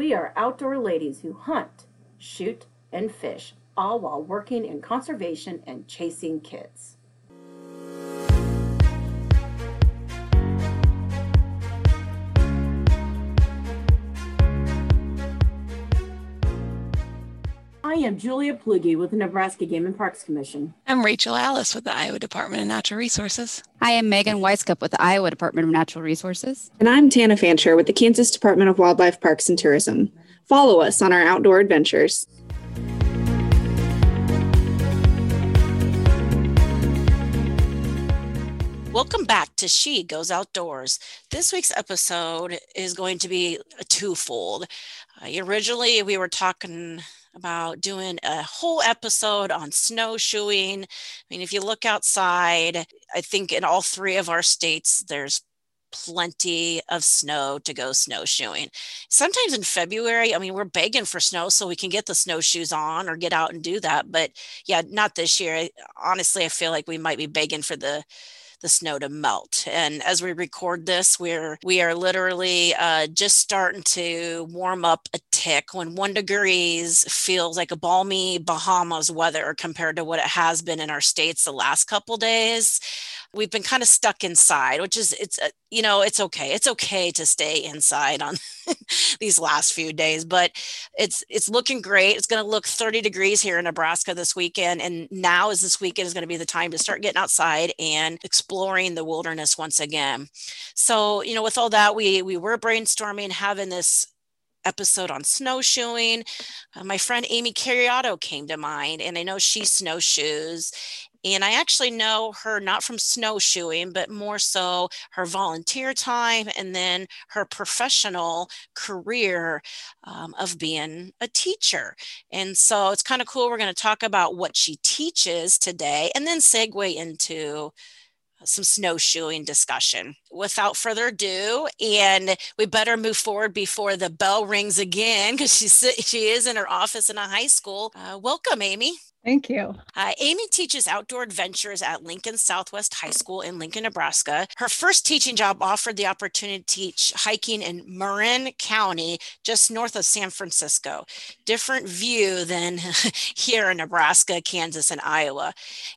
We are outdoor ladies who hunt, shoot, and fish, all while working in conservation and chasing kids. I am Julia Plugi with the Nebraska Game and Parks Commission. I'm Rachel Alice with the Iowa Department of Natural Resources. I am Megan Wisecup with the Iowa Department of Natural Resources. And I'm Tana Fancher with the Kansas Department of Wildlife Parks and Tourism. Follow us on our outdoor adventures. Welcome back to She Goes Outdoors. This week's episode is going to be a twofold. Uh, originally, we were talking about doing a whole episode on snowshoeing. I mean, if you look outside, I think in all three of our states, there's plenty of snow to go snowshoeing. Sometimes in February, I mean, we're begging for snow so we can get the snowshoes on or get out and do that. But yeah, not this year. Honestly, I feel like we might be begging for the the snow to melt. And as we record this, we're we are literally uh, just starting to warm up a tick when one degrees feels like a balmy Bahamas weather compared to what it has been in our states the last couple days we've been kind of stuck inside which is it's uh, you know it's okay. It's okay to stay inside on these last few days but it's it's looking great. It's going to look 30 degrees here in nebraska this weekend and now is this weekend is going to be the time to start getting outside and exploring the wilderness once again. So you know with all that we we were brainstorming having this episode on snowshoeing. Uh, my friend Amy Carriato came to mind, and I know she snowshoes. And I actually know her not from snowshoeing, but more so her volunteer time and then her professional career um, of being a teacher. And so it's kind of cool. We're going to talk about what she teaches today and then segue into some snowshoeing discussion. Without further ado, and we better move forward before the bell rings again because she's she is in her office in a high school. Uh, welcome, Amy. Thank you. Uh, Amy teaches outdoor adventures at Lincoln Southwest High School in Lincoln, Nebraska. Her first teaching job offered the opportunity to teach hiking in Marin County, just north of San Francisco. Different view than here in Nebraska, Kansas, and Iowa.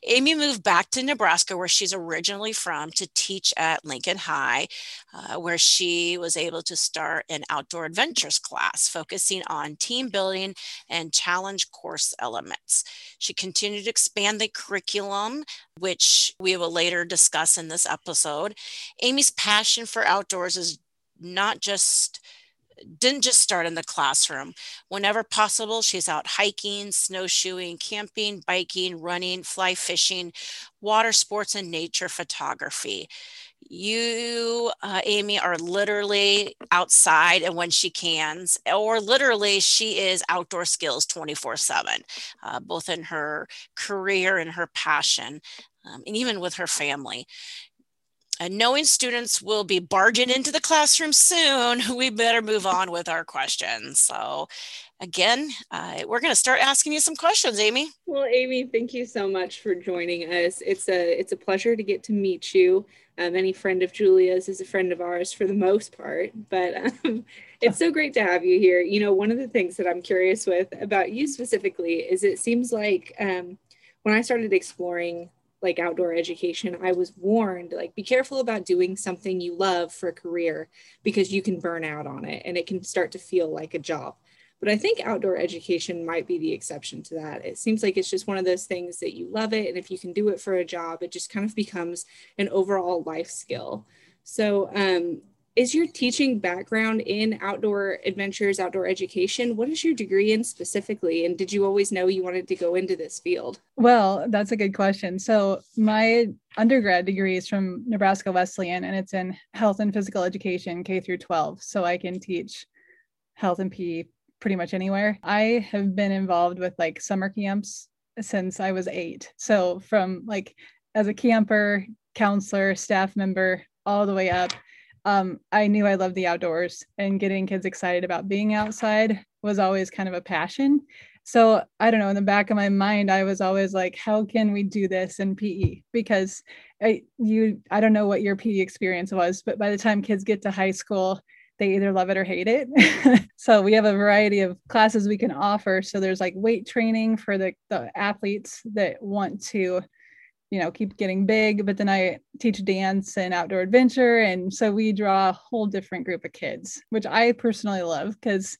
Amy moved back to Nebraska, where she's originally from, to teach at Lincoln High, uh, where she was able to start an outdoor adventures class focusing on team building and challenge course elements. She continued to expand the curriculum, which we will later discuss in this episode. Amy's passion for outdoors is not just didn't just start in the classroom. Whenever possible, she's out hiking, snowshoeing, camping, biking, running, fly fishing, water sports, and nature photography you uh, amy are literally outside and when she cans or literally she is outdoor skills 24 7 uh, both in her career and her passion um, and even with her family and knowing students will be barging into the classroom soon, we better move on with our questions. So, again, uh, we're going to start asking you some questions, Amy. Well, Amy, thank you so much for joining us. It's a it's a pleasure to get to meet you. Um, any friend of Julia's is a friend of ours for the most part, but um, it's so great to have you here. You know, one of the things that I'm curious with about you specifically is it seems like um, when I started exploring like outdoor education, I was warned like be careful about doing something you love for a career because you can burn out on it and it can start to feel like a job. But I think outdoor education might be the exception to that. It seems like it's just one of those things that you love it. And if you can do it for a job, it just kind of becomes an overall life skill. So, um, is your teaching background in outdoor adventures, outdoor education? What is your degree in specifically? And did you always know you wanted to go into this field? Well, that's a good question. So, my undergrad degree is from Nebraska Wesleyan and it's in health and physical education, K through 12. So, I can teach health and PE pretty much anywhere. I have been involved with like summer camps since I was eight. So from like as a camper, counselor, staff member, all the way up, um, I knew I loved the outdoors and getting kids excited about being outside was always kind of a passion. So I don't know, in the back of my mind, I was always like, how can we do this in PE? Because I, you, I don't know what your PE experience was, but by the time kids get to high school, they either love it or hate it. so we have a variety of classes we can offer. So there's like weight training for the, the athletes that want to, you know, keep getting big. But then I teach dance and outdoor adventure. And so we draw a whole different group of kids, which I personally love because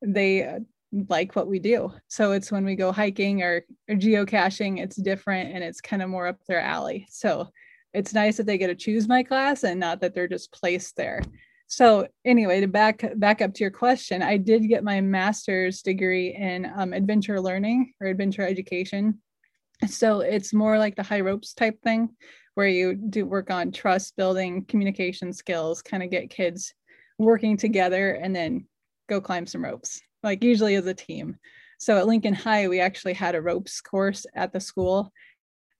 they uh, like what we do. So it's when we go hiking or, or geocaching, it's different and it's kind of more up their alley. So it's nice that they get to choose my class and not that they're just placed there. So anyway, to back back up to your question, I did get my master's degree in um, adventure learning or adventure education. So it's more like the high ropes type thing, where you do work on trust building, communication skills, kind of get kids working together, and then go climb some ropes. Like usually as a team. So at Lincoln High, we actually had a ropes course at the school,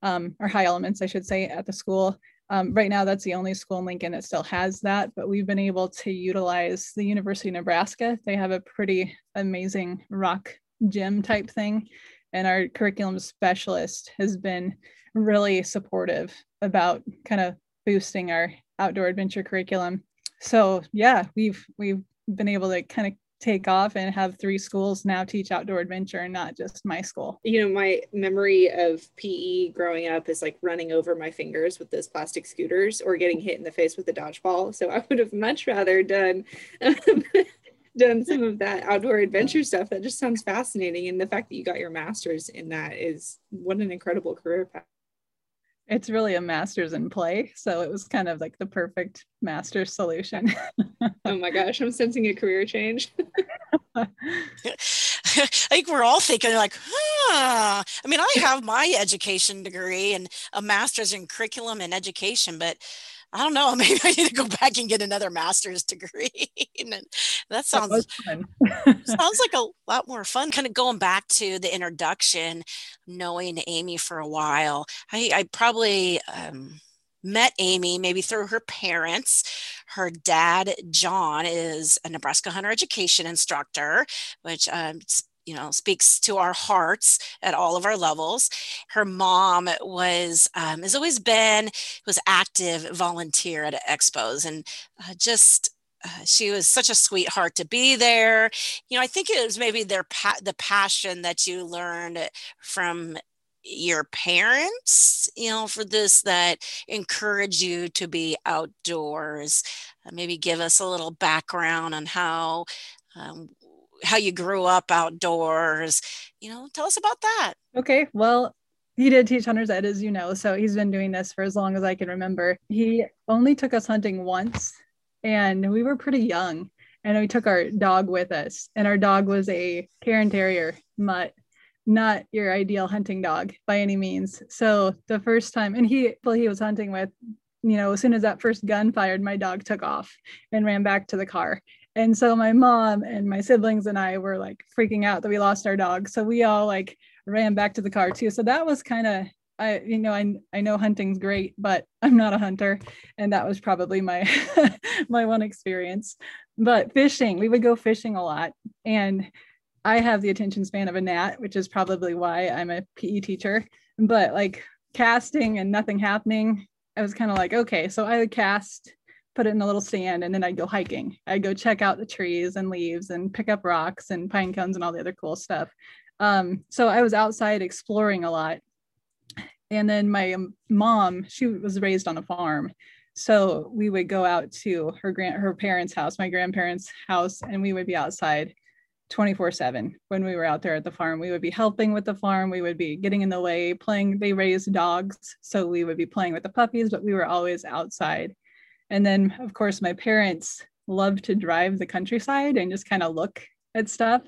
um, or high elements, I should say, at the school um, right now, that's the only school in Lincoln that still has that, but we've been able to utilize the University of Nebraska. They have a pretty amazing rock gym type thing. And our curriculum specialist has been really supportive about kind of boosting our outdoor adventure curriculum. So yeah, we've we've been able to kind of take off and have three schools now teach outdoor adventure and not just my school. You know, my memory of PE growing up is like running over my fingers with those plastic scooters or getting hit in the face with a dodgeball. So I would have much rather done um, done some of that outdoor adventure stuff. That just sounds fascinating. And the fact that you got your master's in that is what an incredible career path it's really a master's in play so it was kind of like the perfect master's solution oh my gosh i'm sensing a career change i think we're all thinking like huh. i mean i have my education degree and a master's in curriculum and education but I don't know. Maybe I need to go back and get another master's degree. that sounds sounds like a lot more fun. Kind of going back to the introduction, knowing Amy for a while. I, I probably um, met Amy maybe through her parents. Her dad, John, is a Nebraska Hunter Education instructor, which um, you know speaks to our hearts at all of our levels. Her mom was um, has always been was active volunteer at expos and uh, just uh, she was such a sweetheart to be there. You know i think it was maybe their pa- the passion that you learned from your parents you know for this that encourage you to be outdoors. Uh, maybe give us a little background on how um, how you grew up outdoors. You know, tell us about that. Okay. Well, he did teach hunter's ed, as you know. So he's been doing this for as long as I can remember. He only took us hunting once, and we were pretty young. And we took our dog with us, and our dog was a Cairn Terrier mutt, not your ideal hunting dog by any means. So the first time, and he, well, he was hunting with, you know, as soon as that first gun fired, my dog took off and ran back to the car. And so my mom and my siblings and I were like freaking out that we lost our dog. So we all like ran back to the car too. So that was kind of I you know I I know hunting's great, but I'm not a hunter and that was probably my my one experience. But fishing, we would go fishing a lot and I have the attention span of a gnat, which is probably why I'm a PE teacher. But like casting and nothing happening, I was kind of like, okay, so I would cast put it in a little stand and then I'd go hiking. I'd go check out the trees and leaves and pick up rocks and pine cones and all the other cool stuff. Um, so I was outside exploring a lot. And then my mom, she was raised on a farm. So we would go out to her grand her parents' house, my grandparents' house, and we would be outside 24/7 when we were out there at the farm. We would be helping with the farm, we would be getting in the way, playing they raised dogs, so we would be playing with the puppies, but we were always outside and then, of course, my parents loved to drive the countryside and just kind of look at stuff.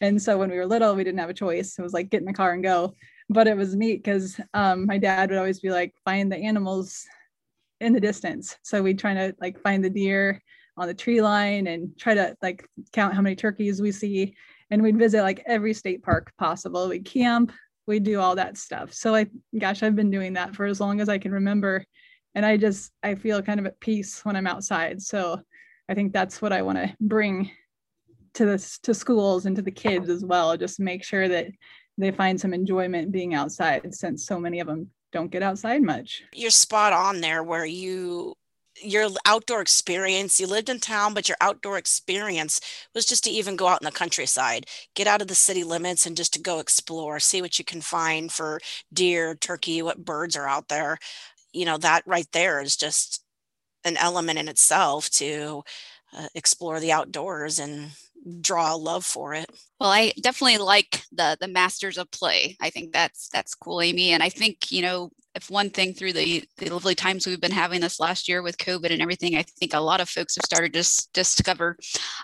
And so when we were little, we didn't have a choice. It was like get in the car and go. But it was neat because um, my dad would always be like, find the animals in the distance. So we'd try to like find the deer on the tree line and try to like count how many turkeys we see. And we'd visit like every state park possible. We'd camp, we'd do all that stuff. So I, gosh, I've been doing that for as long as I can remember and i just i feel kind of at peace when i'm outside. So i think that's what i want to bring to this to schools and to the kids as well. Just make sure that they find some enjoyment being outside since so many of them don't get outside much. You're spot on there where you your outdoor experience you lived in town but your outdoor experience was just to even go out in the countryside. Get out of the city limits and just to go explore see what you can find for deer turkey what birds are out there you know that right there is just an element in itself to uh, explore the outdoors and draw a love for it. Well, I definitely like the the masters of play. I think that's that's cool, Amy. And I think you know if one thing through the, the lovely times we've been having this last year with COVID and everything, I think a lot of folks have started to s- discover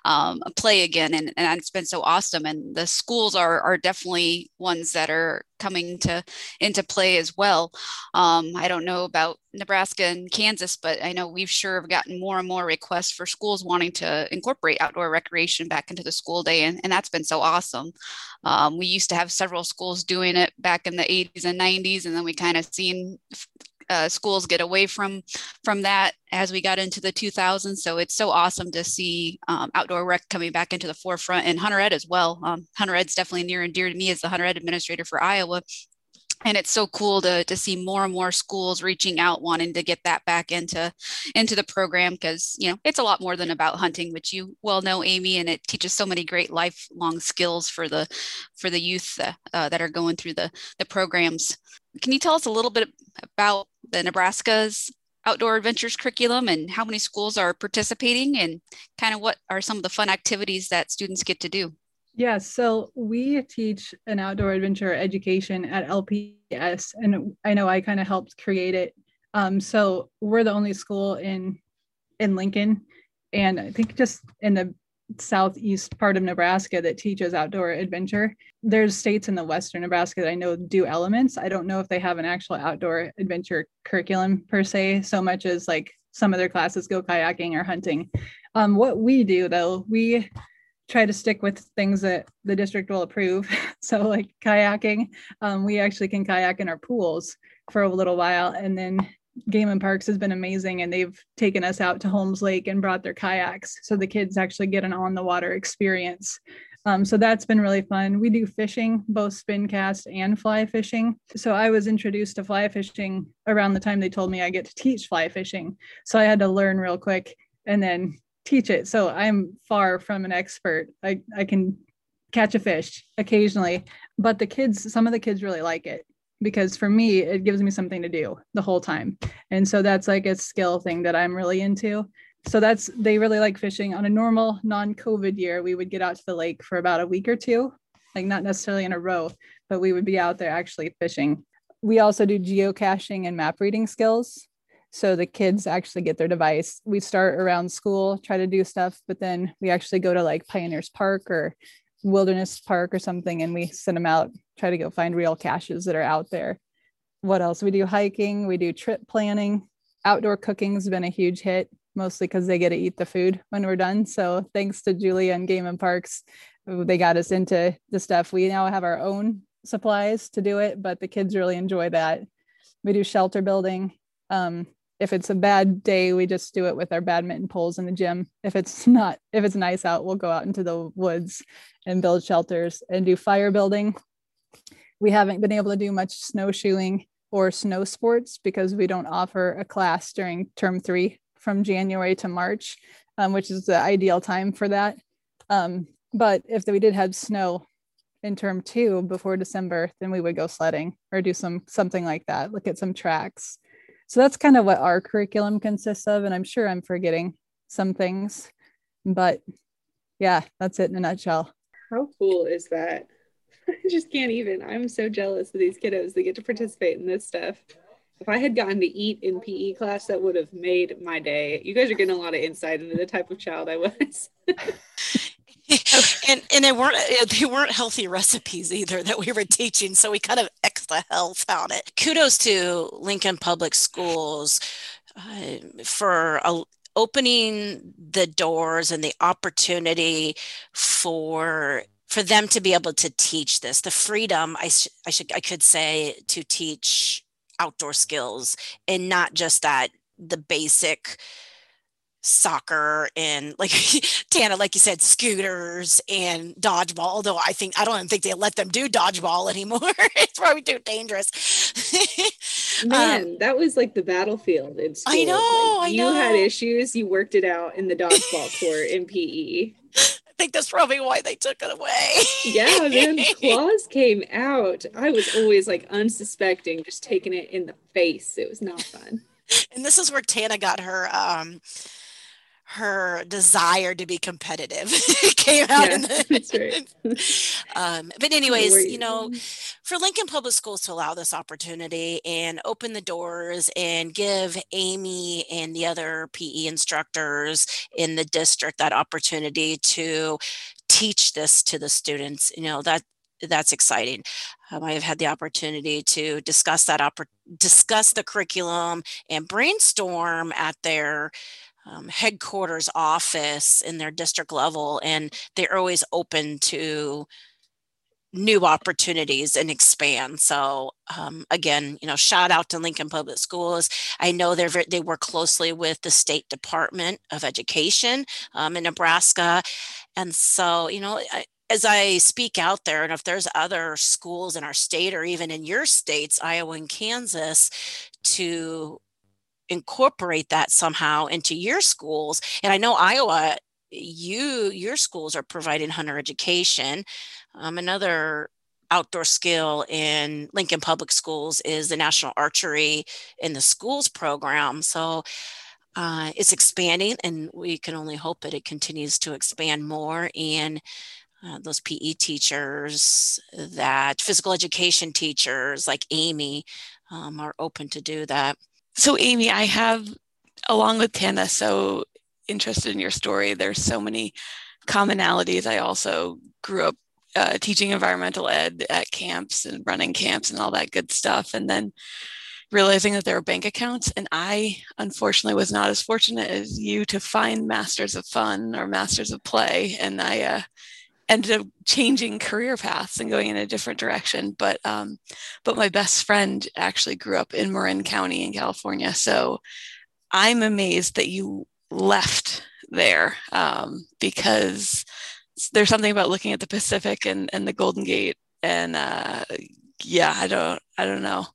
um, play again, and, and it's been so awesome. And the schools are are definitely ones that are coming to into play as well. Um, I don't know about Nebraska and Kansas, but I know we've sure have gotten more and more requests for schools wanting to incorporate outdoor recreation back into the school day, and, and that's been so awesome. Um, we used to have several schools doing it back in the 80s and 90s, and then we kind of seen uh, schools get away from from that as we got into the 2000s. So it's so awesome to see um, outdoor rec coming back into the forefront and Hunter Ed as well. Um, Hunter Ed's definitely near and dear to me as the Hunter Ed administrator for Iowa and it's so cool to, to see more and more schools reaching out wanting to get that back into into the program because you know it's a lot more than about hunting which you well know amy and it teaches so many great lifelong skills for the for the youth uh, uh, that are going through the the programs can you tell us a little bit about the nebraska's outdoor adventures curriculum and how many schools are participating and kind of what are some of the fun activities that students get to do Yeah, so we teach an outdoor adventure education at LPS, and I know I kind of helped create it. Um, so we're the only school in in Lincoln, and I think just in the southeast part of Nebraska that teaches outdoor adventure. There's states in the western Nebraska that I know do elements. I don't know if they have an actual outdoor adventure curriculum per se, so much as like some of their classes go kayaking or hunting. Um, what we do though, we try to stick with things that the district will approve. So like kayaking, um, we actually can kayak in our pools for a little while. And then Game and Parks has been amazing and they've taken us out to Holmes Lake and brought their kayaks. So the kids actually get an on the water experience. Um, so that's been really fun. We do fishing, both spin cast and fly fishing. So I was introduced to fly fishing around the time they told me I get to teach fly fishing. So I had to learn real quick and then teach it. So I'm far from an expert. I, I can catch a fish occasionally, but the kids, some of the kids really like it because for me, it gives me something to do the whole time. And so that's like a skill thing that I'm really into. So that's, they really like fishing. On a normal non COVID year, we would get out to the lake for about a week or two, like not necessarily in a row, but we would be out there actually fishing. We also do geocaching and map reading skills so the kids actually get their device we start around school try to do stuff but then we actually go to like pioneers park or wilderness park or something and we send them out try to go find real caches that are out there. What else? We do hiking we do trip planning. Outdoor cooking has been a huge hit mostly because they get to eat the food when we're done. So thanks to julia and game and parks they got us into the stuff. We now have our own supplies to do it but the kids really enjoy that. We do shelter building. Um, if it's a bad day we just do it with our badminton poles in the gym. If it's not if it's nice out we'll go out into the woods and build shelters and do fire building we haven't been able to do much snowshoeing or snow sports because we don't offer a class during term three from january to march um, which is the ideal time for that um, but if we did have snow in term two before december then we would go sledding or do some something like that look at some tracks so that's kind of what our curriculum consists of. And I'm sure I'm forgetting some things, but yeah, that's it in a nutshell. How cool is that? I just can't even. I'm so jealous of these kiddos that get to participate in this stuff. If I had gotten to eat in PE class, that would have made my day. You guys are getting a lot of insight into the type of child I was. and and they weren't uh, they weren't healthy recipes either that we were teaching so we kind of x the health on it kudos to lincoln public schools uh, for uh, opening the doors and the opportunity for for them to be able to teach this the freedom i, sh- I should i could say to teach outdoor skills and not just that the basic soccer and like Tana, like you said, scooters and dodgeball. Although I think I don't even think they let them do dodgeball anymore. it's probably too dangerous. Man, um, that was like the battlefield in school. I know, Like, I you had issues, you worked it out in the dodgeball court in PE. I think that's probably why they took it away. Yeah, then claws came out. I was always like unsuspecting, just taking it in the face. It was not fun. and this is where Tana got her um her desire to be competitive came out in the, right. um but anyways you know for Lincoln Public Schools to allow this opportunity and open the doors and give Amy and the other PE instructors in the district that opportunity to teach this to the students, you know, that that's exciting. Um, I have had the opportunity to discuss that oppor- discuss the curriculum and brainstorm at their um, headquarters office in their district level, and they're always open to new opportunities and expand. So um, again, you know, shout out to Lincoln Public Schools. I know they're they work closely with the State Department of Education um, in Nebraska, and so you know. I, as I speak out there, and if there's other schools in our state or even in your states, Iowa and Kansas, to incorporate that somehow into your schools, and I know Iowa, you your schools are providing hunter education. Um, another outdoor skill in Lincoln Public Schools is the National Archery in the Schools program. So uh, it's expanding, and we can only hope that it continues to expand more. And uh, those PE teachers, that physical education teachers like Amy um, are open to do that. So, Amy, I have, along with Tana, so interested in your story. There's so many commonalities. I also grew up uh, teaching environmental ed at camps and running camps and all that good stuff. And then realizing that there were bank accounts. And I, unfortunately, was not as fortunate as you to find Masters of Fun or Masters of Play. And I uh, ended up changing career paths and going in a different direction. But um, but my best friend actually grew up in Marin County in California. So I'm amazed that you left there um, because there's something about looking at the Pacific and, and the Golden Gate and uh, yeah, I don't I don't know.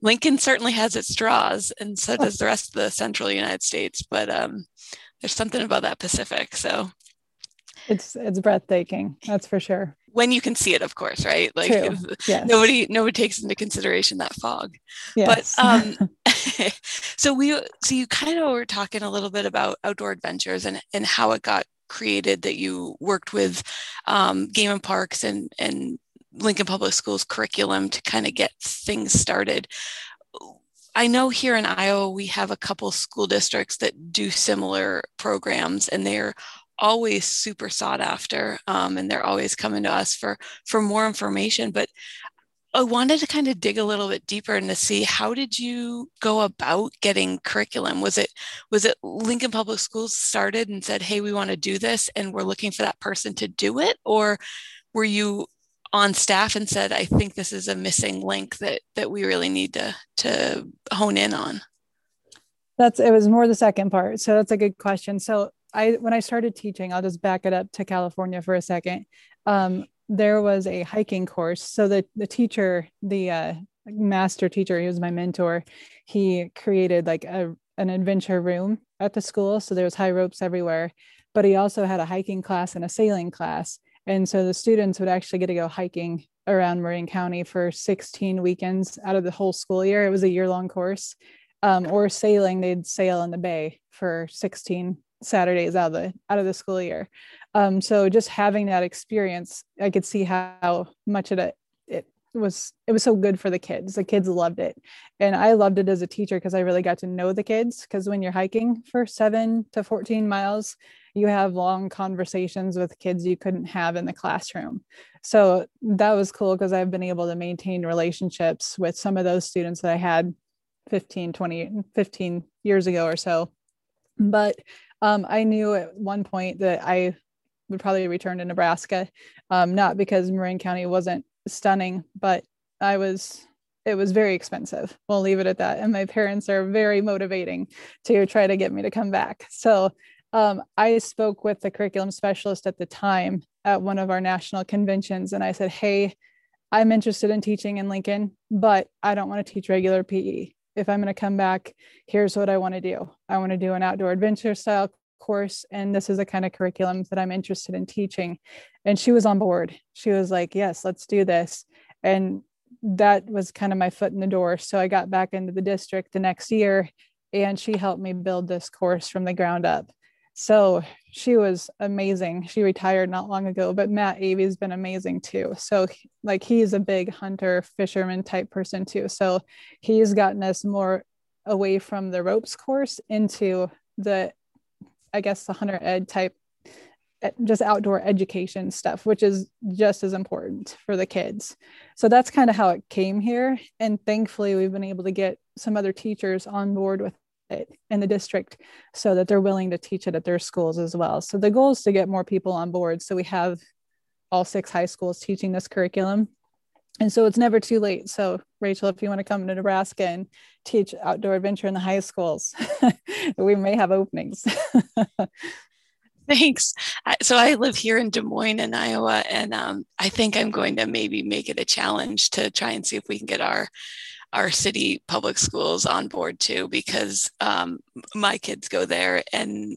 Lincoln certainly has its draws, and so does the rest of the central United States. But um, there's something about that Pacific. So It's it's breathtaking, that's for sure. when you can see it, of course, right? Like Yes. nobody nobody takes into consideration that fog. Yes. But um, so we so you kind of were talking a little bit about outdoor adventures and and how it got created that you worked with um, Game and Parks and and Lincoln Public Schools curriculum to kind of get things started. I know here in Iowa we have a couple school districts that do similar programs, and they're always super sought after, um, and they're always coming to us for for more information. But I wanted to kind of dig a little bit deeper and to see how did you go about getting curriculum? Was it was it Lincoln Public Schools started and said, "Hey, we want to do this," and we're looking for that person to do it, or were you on staff and said, "I think this is a missing link that that we really need to to hone in on"? That's it was more the second part. So that's a good question. So I when I started teaching, I'll just back it up to California for a second. Um, there was a hiking course. So the the teacher, the uh, master teacher, he was my mentor. He created like a an adventure room at the school. So there was high ropes everywhere. But he also had a hiking class and a sailing class. And so the students would actually get to go hiking around Marin County for 16 weekends out of the whole school year. It was a year long course um, or sailing they'd sail in the bay for 16 saturdays out of the out of the school year. Um, so just having that experience i could see how much it it was it was so good for the kids. The kids loved it. And i loved it as a teacher because i really got to know the kids. Because when you're hiking for 7 to 14 miles you have long conversations with kids you couldn't have in the classroom. So that was cool because i've been able to maintain relationships with some of those students that i had 15 20 15 years ago or so. But um, i knew at one point that i would probably return to nebraska um, not because marin county wasn't stunning but i was it was very expensive. We'll leave it at that. And my parents are very motivating to try to get me to come back. So um, i spoke with the curriculum specialist at the time at one of our national conventions and i said hey i'm interested in teaching in lincoln but i don't want to teach regular pe if I'm going to come back, here's what I want to do. I want to do an outdoor adventure style course and this is the kind of curriculum that I'm interested in teaching. And she was on board. She was like, "Yes, let's do this." And that was kind of my foot in the door. So I got back into the district the next year and she helped me build this course from the ground up. So she was amazing. She retired not long ago, but Matt Avey has been amazing too. So like he's a big hunter fisherman type person too. So he's gotten us more away from the ropes course into the I guess the hunter ed type eh, just outdoor education stuff, which is just as important for the kids. So that's kind of how it came here. And thankfully, we've been able to get some other teachers on board with it in the district so that they're willing to teach it at their schools as well. So the goal is to get more people on board. So we have all six high schools teaching this curriculum. And so it's never too late. So, Rachel, if you want to come to Nebraska and teach outdoor adventure in the high schools, we may have openings. Thanks. So I live here in Des Moines in Iowa, and um, I think I'm going to maybe make it a challenge to try and see if we can get our our city public schools on board too, because um, my kids go there, and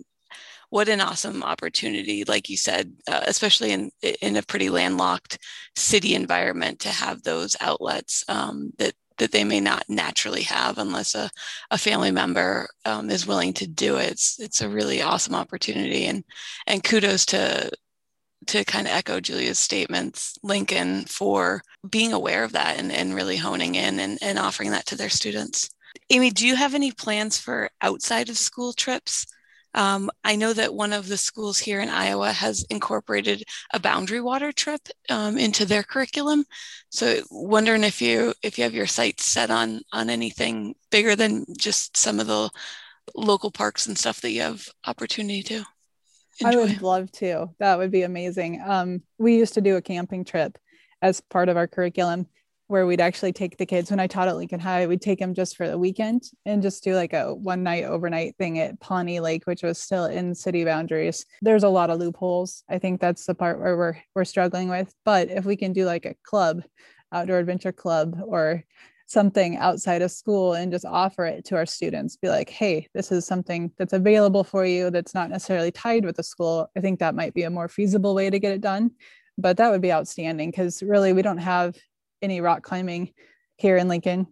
what an awesome opportunity, like you said, uh, especially in in a pretty landlocked city environment, to have those outlets um, that that they may not naturally have unless a, a family member um, is willing to do it. It's, it's a really awesome opportunity. And, and kudos to, to kind of echo Julia's statements, Lincoln, for being aware of that and, and really honing in and, and offering that to their students. Amy, do you have any plans for outside of school trips? Um, I know that one of the schools here in Iowa has incorporated a boundary water trip um, into their curriculum. So wondering if you if you have your sights set on on anything bigger than just some of the local parks and stuff that you have opportunity to. Enjoy. I would love to. That would be amazing. Um, we used to do a camping trip as part of our curriculum where we'd actually take the kids when I taught at Lincoln High, we'd take them just for the weekend and just do like a one night overnight thing at Pawnee Lake, which was still in city boundaries. There's a lot of loopholes. I think that's the part where we're we're struggling with. But if we can do like a club, outdoor adventure club or something outside of school and just offer it to our students be like hey this is something that's available for you that's not necessarily tied with the school i think that might be a more feasible way to get it done but that would be outstanding because really we don't have any rock climbing here in Lincoln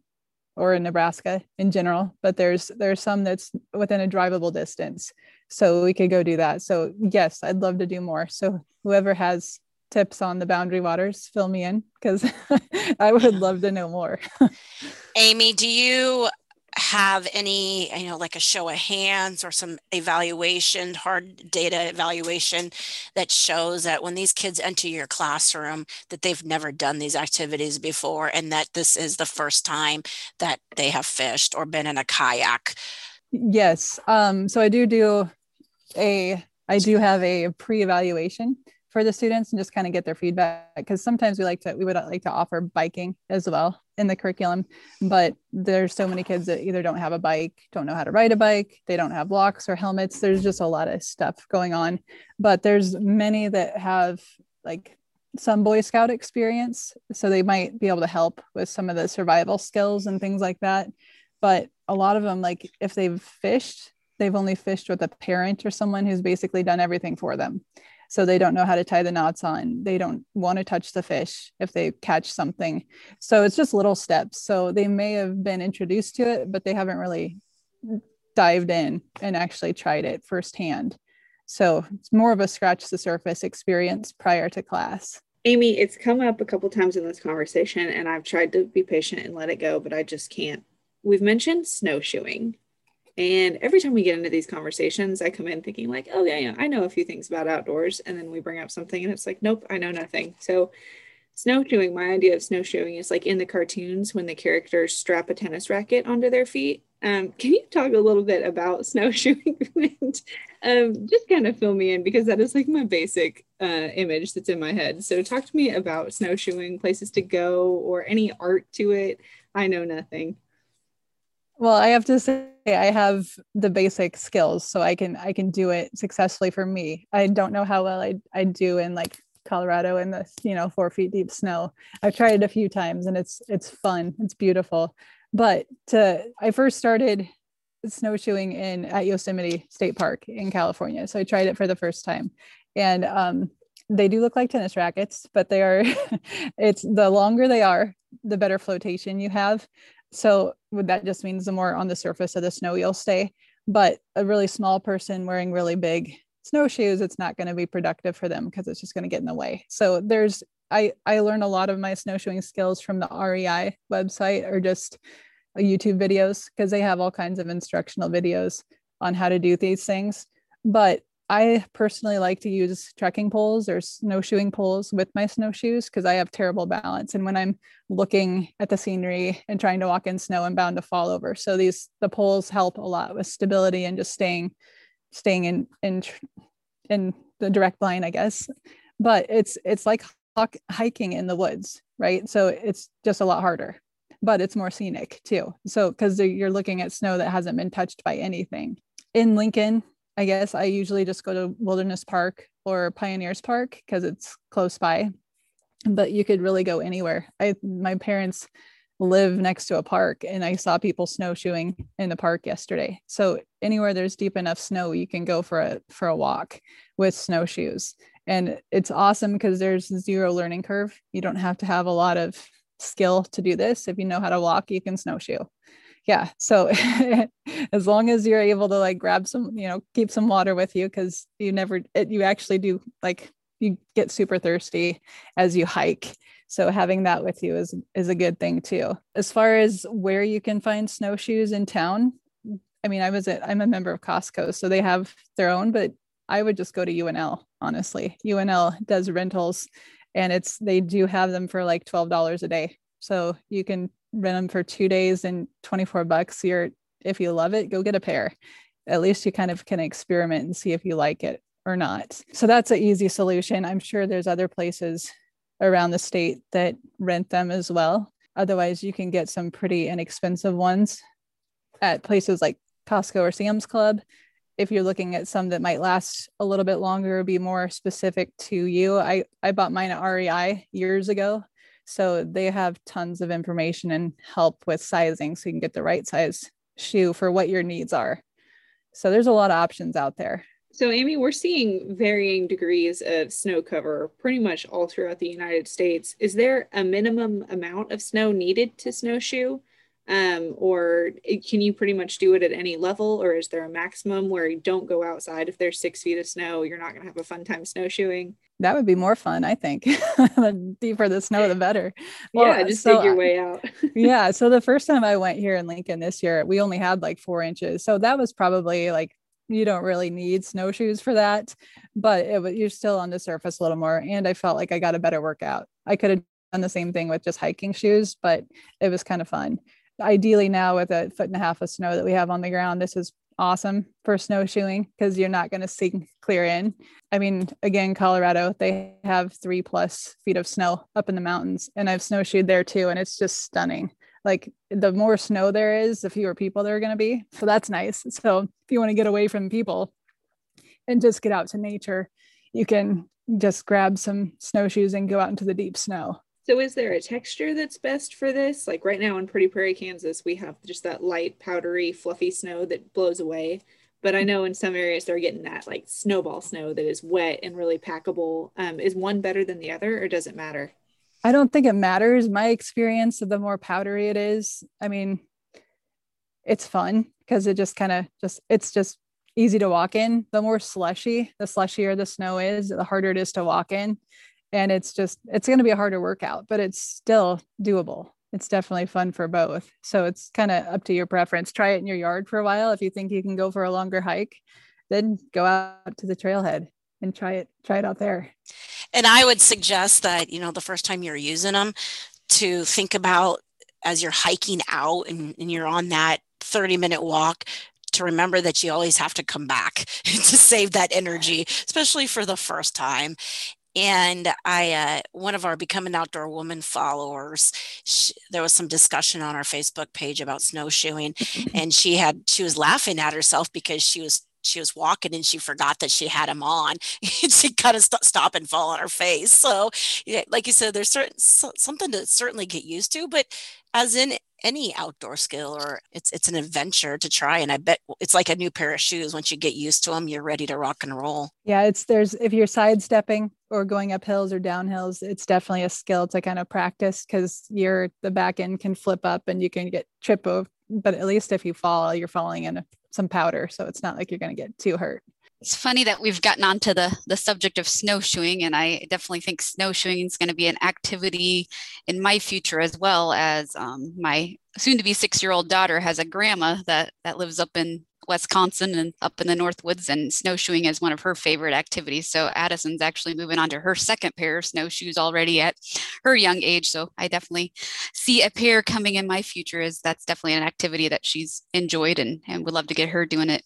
or in Nebraska in general, but there's there's some that's within a drivable distance. So we could go do that. So yes, I'd love to do more. So whoever has tips on the boundary waters, fill me in because I would love to know more. Amy, do you have any, you know, like a show of hands or some evaluation, hard data evaluation that shows that when these kids enter your classroom, that they've never done these activities before and that this is the first time that they have fished or been in a kayak? Yes. Um, so I do do a, I do have a pre-evaluation for the students and just kind of get their feedback because sometimes we like to we would like to offer biking as well in the curriculum but there's so many kids that either don't have a bike don't know how to ride a bike they don't have locks or helmets. There's just a lot of stuff going on. But there's many that have like some boy scout experience so they might be able to help with some of the survival skills and things like that. But a lot of them like if they've fished they've only fished with a parent or someone who's basically done everything for them so they don't know how to tie the knots on. They don't want to touch the fish if they catch something. So it's just little steps. So they may have been introduced to it but they haven't really dived in and actually tried it firsthand. So it's more of a scratch the surface experience prior to class. Amy it's come up a couple times in this conversation and i've tried to be patient and let it go but i just can't. We've mentioned snowshoeing and every time we get into these conversations, I come in thinking like, oh yeah, yeah, I know a few things about outdoors. And then we bring up something and it's like, nope, I know nothing. So snowshoeing, my idea of snowshoeing is like in the cartoons when the characters strap a tennis racket onto their feet. Um, can you talk a little bit about snowshoeing um, just kind of fill me in because that is like my basic uh, image that's in my head. So talk to me about snowshoeing, places to go, or any art to it. I know nothing. Well, I have to say I have the basic skills so I can I can do it successfully for me. I don't know how well I I do in like Colorado in the you know 4 feet deep snow. I've tried it a few times and it's it's fun. It's beautiful. But to, I first started snowshoeing in at Yosemite State Park in California. So I tried it for the first time. And um, they do look like tennis rackets, but they are, it's the longer they are, the better flotation you have. So that just means the more on the surface of the snow you'll stay. But a really small person wearing really big snowshoes, it's not going to be productive for them because it's just going to get in the way. So there's I I learn a lot of my snowshoeing skills from the REI website or just uh, YouTube videos because they have all kinds of instructional videos on how to do these things. But I personally like to use trekking poles or snowshoeing poles with my snowshoes because I have terrible balance. And when I'm looking at the scenery and trying to walk in snow, I'm bound to fall over. So these the poles help a lot with stability and just staying staying in in in the direct line, I guess. But it's it's like hiking in the woods, right? So it's just a lot harder, but it's more scenic too. So because you're looking at snow that hasn't been touched by anything. In Lincoln, I guess I usually just go to Wilderness Park or Pioneers Park because it's close by. But you could really go anywhere. I my parents live next to a park and I saw people snowshoeing in the park yesterday. So anywhere there's deep enough snow, you can go for a for a walk with snowshoes. And it's awesome because there's zero learning curve. You don't have to have a lot of skill to do this. If you know how to walk, you can snowshoe yeah so as long as you're able to like grab some you know keep some water with you because you never it, you actually do like you get super thirsty as you hike. So having that with you is is a good thing too. As far as where you can find snowshoes in town i mean i was at i'm a member of costco so they have their own but i would just go to unl honestly. Unl does rentals and it's they do have them for like $12 a day. So you can rent them for two days and 24 bucks. You're, if you love it, go get a pair. At least you kind of can experiment and see if you like it or not. So that's an easy solution. I'm sure there's other places around the state that rent them as well. Otherwise, you can get some pretty inexpensive ones at places like Costco or Sam's Club. If you're looking at some that might last a little bit longer, be more specific to you. I, I bought mine at REI years ago so they have tons of information and help with sizing so you can get the right size shoe for what your needs are. So there's a lot of options out there. So, Amy, we're seeing varying degrees of snow cover pretty much all throughout the United States. Is there a minimum amount of snow needed to snowshoe? Um, or can you pretty much do it at any level? Or is there a maximum where you don't go outside? If there's six feet of snow, you're not going to have a fun time snowshoeing that would be more fun i think the deeper the snow the better well, yeah just so, dig your way out yeah so the first time i went here in lincoln this year we only had like four inches so that was probably like you don't really need snowshoes for that but it was you're still on the surface a little more and i felt like i got a better workout i could have done the same thing with just hiking shoes but it was kind of fun ideally now with a foot and a half of snow that we have on the ground this is awesome for snowshoeing because you're not going to sink clear in. I mean, again, Colorado, they have three plus feet of snow up in the mountains, and I've snowshoed there too, and it's just stunning. Like the more snow there is, the fewer people there are going to be. So that's nice. So if you want to get away from people and just get out to nature, you can just grab some snowshoes and go out into the deep snow. So is there a texture that's best for this? Like right now in Pretty Prairie, Kansas, we have just that light, powdery, fluffy snow that blows away. But I know in some areas they're getting that like snowball snow that is wet and really packable. Um, is one better than the other or does it matter? I don't think it matters. My experience of the more powdery it is, I mean, it's fun because it just kind of just it's just easy to walk in. The more slushy, the slushier the snow is, the harder it is to walk in and it's just it's going to be a harder workout but it's still doable. It's definitely fun for both. So it's kind of up to your preference. Try it in your yard for a while. If you think you can go for a longer hike then go out to the trailhead and try it try it out there. And i would suggest that you know the first time you're using them to think about as you're hiking out and, and you're on that 30 minute walk to remember that you always have to come back to save that energy, especially for the first time and I, uh, one of our Become an Outdoor Woman followers, she, there was some discussion on our Facebook page about snowshoeing, and she had she was laughing at herself because she was she was walking and she forgot that she had them on. And she kind of st- stop and fall on her face. So yeah, like you said there's certain so, something to certainly get used to but as in any outdoor skill or it's it's an adventure to try and i bet it's like a new pair of shoes once you get used to them you're ready to rock and roll. Yeah it's there's if you're sidestepping or going up hills or down hills it's definitely a skill to kind of practice because your the back end can flip up and you can get trip over but at least if you fall you're falling in some powder so it's not like you're going to get too hurt it's funny that we've gotten onto the the subject of snowshoeing and i definitely think snowshoeing is going to be an activity in my future as well as um, my soon to be six year old daughter has a grandma that that lives up in Wisconsin and up in the North Woods, and snowshoeing is one of her favorite activities. So Addison's actually moving on to her second pair of snowshoes already at her young age. So I definitely see a pair coming in my future as that's definitely an activity that she's enjoyed and, and would love to get her doing it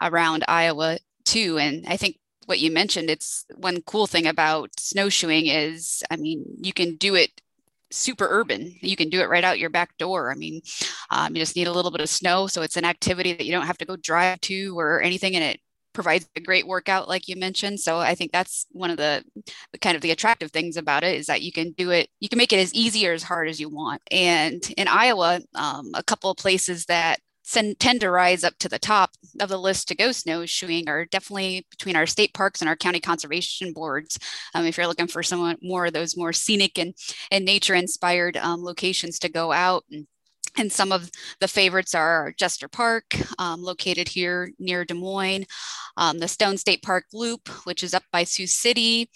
around Iowa too. And I think what you mentioned, it's one cool thing about snowshoeing is, I mean, you can do it super urban. You can do it right out your back door. I mean, um, you just need a little bit of snow. So it's an activity that you don't have to go drive to or anything. And it provides a great workout, like you mentioned. So I think that's one of the, kind of the attractive things about it is that you can do it, you can make it as easy or as hard as you want. And in Iowa, um, a couple of places that tend to rise up to the top of the list to go snowshoeing are definitely between our state parks and our county conservation boards. Um, if you're looking for some more of those more scenic and, and nature inspired um, locations to go out and and some of the favorites are Jester Park, um, located here near Des Moines, um, the Stone State Park Loop, which is up by Sioux City,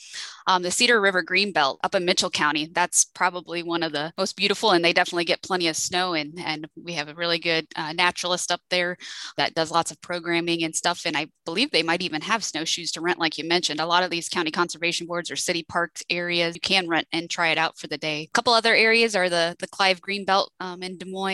um, the Cedar River Greenbelt up in Mitchell County. That's probably one of the most beautiful, and they definitely get plenty of snow. And, and we have a really good uh, naturalist up there that does lots of programming and stuff. And I believe they might even have snowshoes to rent, like you mentioned. A lot of these county conservation boards or city parks areas, you can rent and try it out for the day. A couple other areas are the, the Clive Greenbelt um, in Des Moines,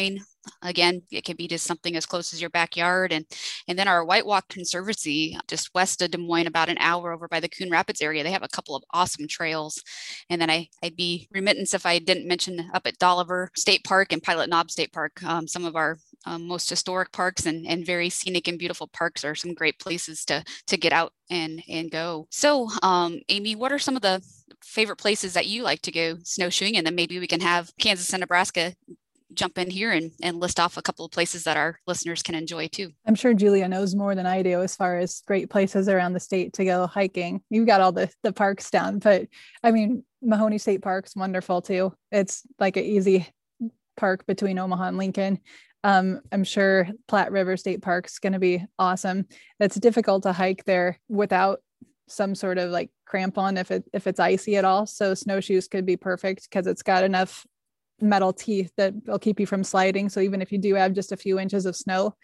again it can be just something as close as your backyard. And and then our Whiterock conservancy just west of des moines about an hour over by the coon rapids area they have a couple of awesome trails. And then i i'd be remittance if i didn't mention up at dolliver state park and pilot knob state park. Um, some of our um, most historic parks and, and very scenic and beautiful parks are some great places to to get out and and go. So um, amy what are some of the favorite places that you like to go snowshoeing? And then maybe we can have kansas and nebraska jump in here and, and list off a couple of places that our listeners can enjoy too. I'm sure Julia knows more than I do as far as great places around the state to go hiking. You've got all the, the parks down, but I mean, Mahoney State Park's wonderful too. It's like an easy park between Omaha and Lincoln. Um, I'm sure Platte River State Park's going to be awesome. It's difficult to hike there without some sort of like crampon if it if it's icy at all. So snowshoes could be perfect because it's got enough metal teeth that will keep you from sliding. So even if you do have just a few inches of snow,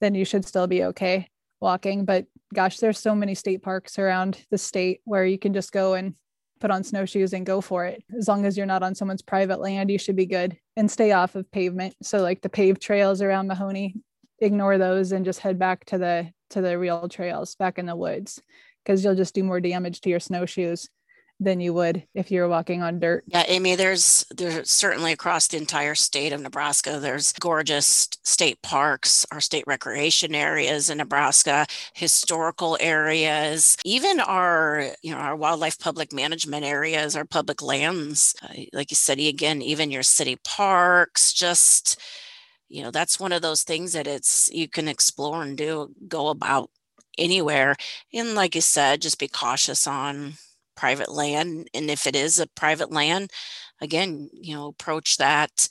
then you should still be okay walking. But gosh, there's so many state parks around the state where you can just go and put on snowshoes and go for it. As long as you're not on someone's private land, you should be good and stay off of pavement. So like the paved trails around Mahoney, ignore those and just head back to the to the real trails back in the woods because you'll just do more damage to your snowshoes than you would if you were walking on dirt. Yeah, Amy, there's there's certainly across the entire state of Nebraska, there's gorgeous state parks, our state recreation areas in Nebraska, historical areas, even our you know our wildlife public management areas, our public lands. Uh, like you said, again, even your city parks, just you know that's one of those things that it's you can explore and do go about anywhere and like you said just be cautious on private land. And if it is a private land, again, you know, approach that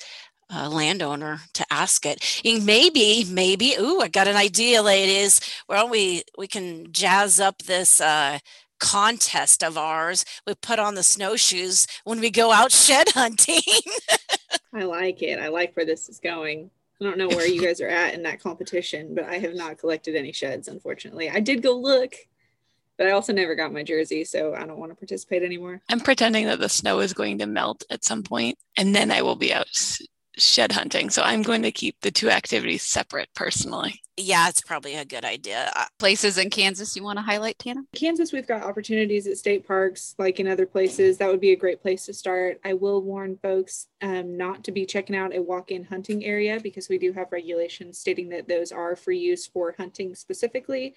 uh, landowner to ask it. And maybe, maybe, ooh, I got an idea, ladies. Well, we we can jazz up this uh, contest of ours. We put on the snowshoes when we go out shed hunting. I like it. I like where this is going. I don't know where you guys are at in that competition, but I have not collected any sheds, unfortunately. I did go look but I also never got my jersey, so I don't want to participate anymore. I'm pretending that the snow is going to melt at some point, and then I will be out shed hunting. So I'm going to keep the two activities separate personally. Yeah, it's probably a good idea. Places in Kansas you want to highlight, Tana? Kansas, we've got opportunities at state parks like in other places. That would be a great place to start. I will warn folks um, not to be checking out a walk in hunting area because we do have regulations stating that those are for use for hunting specifically.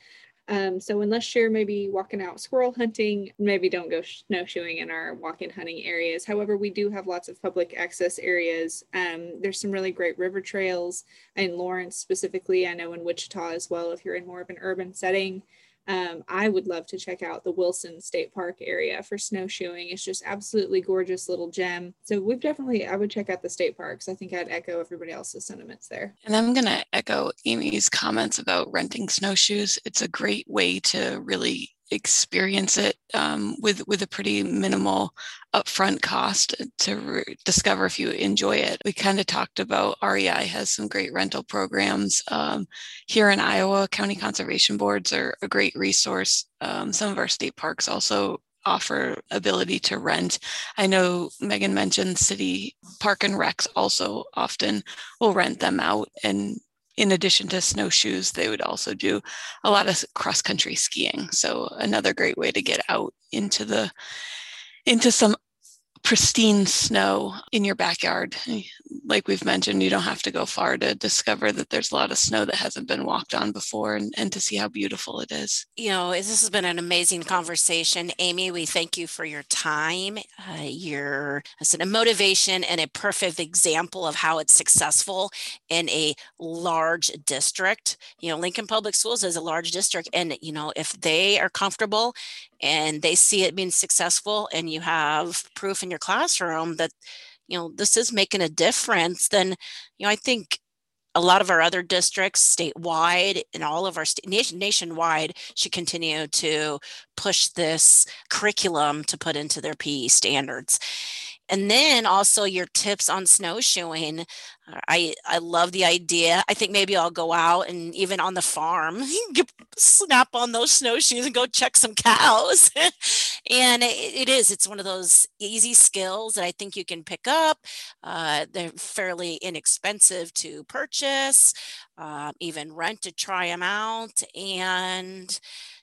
Um, so unless you're maybe walking out squirrel hunting, maybe don't go snowshoeing in our walk-in hunting areas. However, we do have lots of public access areas. Um, there's some really great river trails in Lawrence specifically. I know in Wichita as well, if you're in more of an urban setting. Um, I would love to check out the Wilson State Park area for snowshoeing. It's just absolutely gorgeous little gem. So we've definitely, I would check out the state parks. I think I'd echo everybody else's sentiments there. And I'm going to echo Amy's comments about renting snowshoes. It's a great way to really experience it um, with with a pretty minimal upfront cost to re- discover if you enjoy it. We kind of talked about REI has some great rental programs um, here in Iowa. County conservation boards are a great resource. Um, some of our state parks also offer ability to rent. I know Megan mentioned city park and recs also often will rent them out and in addition to snowshoes, they would also do a lot of cross country skiing. So another great way to get out into the into some pristine snow in your backyard. Like we've mentioned, you don't have to go far to discover that there's a lot of snow that hasn't been walked on before and, and to see how beautiful it is. You know, this has been an amazing conversation. Amy, we thank you for your time. Uh, you're a motivation and a perfect example of how it's successful in a large district. You know, Lincoln Public Schools is a large district. And, you know, if they are comfortable and they see it being successful and you have proof in your classroom that you know this is making a difference then you know i think a lot of our other districts statewide and all of our nation, nationwide should continue to push this curriculum to put into their PE standards. And then also your tips on snowshoeing. I I love the idea. I think maybe I'll go out and even on the farm, snap on those snowshoes and go check some cows. and it, it is. It's one of those easy skills that I think you can pick up. Uh, they're fairly inexpensive to purchase, uh, even rent to try them out, and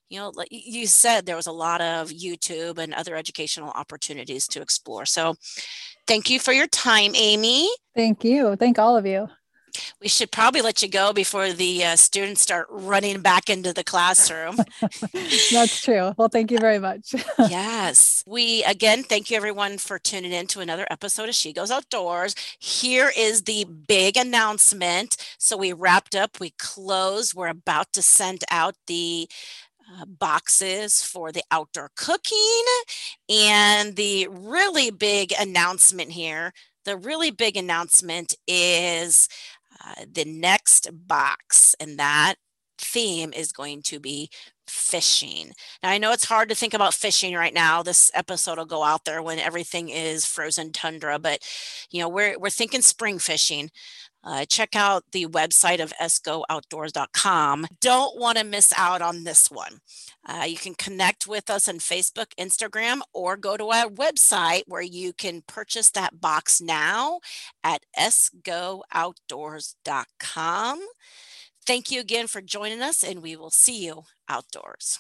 you know, like you said, there was a lot of YouTube and other educational opportunities to explore. So thank you for your time, Amy. Thank you. Thank all of you. We should probably let you go before the uh, students start running back into the classroom. That's true. Well, thank you very much. yes. We again thank you everyone for tuning in to another episode of She Goes Outdoors. Here is the big announcement. So we wrapped up, we closed, we're about to send out the uh, boxes for the outdoor cooking. And the really big announcement here, the really big announcement is uh, the next box, and that theme is going to be fishing. Now, I know it's hard to think about fishing right now. This episode will go out there when everything is frozen tundra, but you know, we're we're thinking spring fishing. Uh, check out the website of esgooutdoors.com. Don't want to miss out on this one. Uh, you can connect with us on Facebook, Instagram, or go to our website where you can purchase that box now at esgooutdoors.com. Thank you again for joining us, and we will see you outdoors.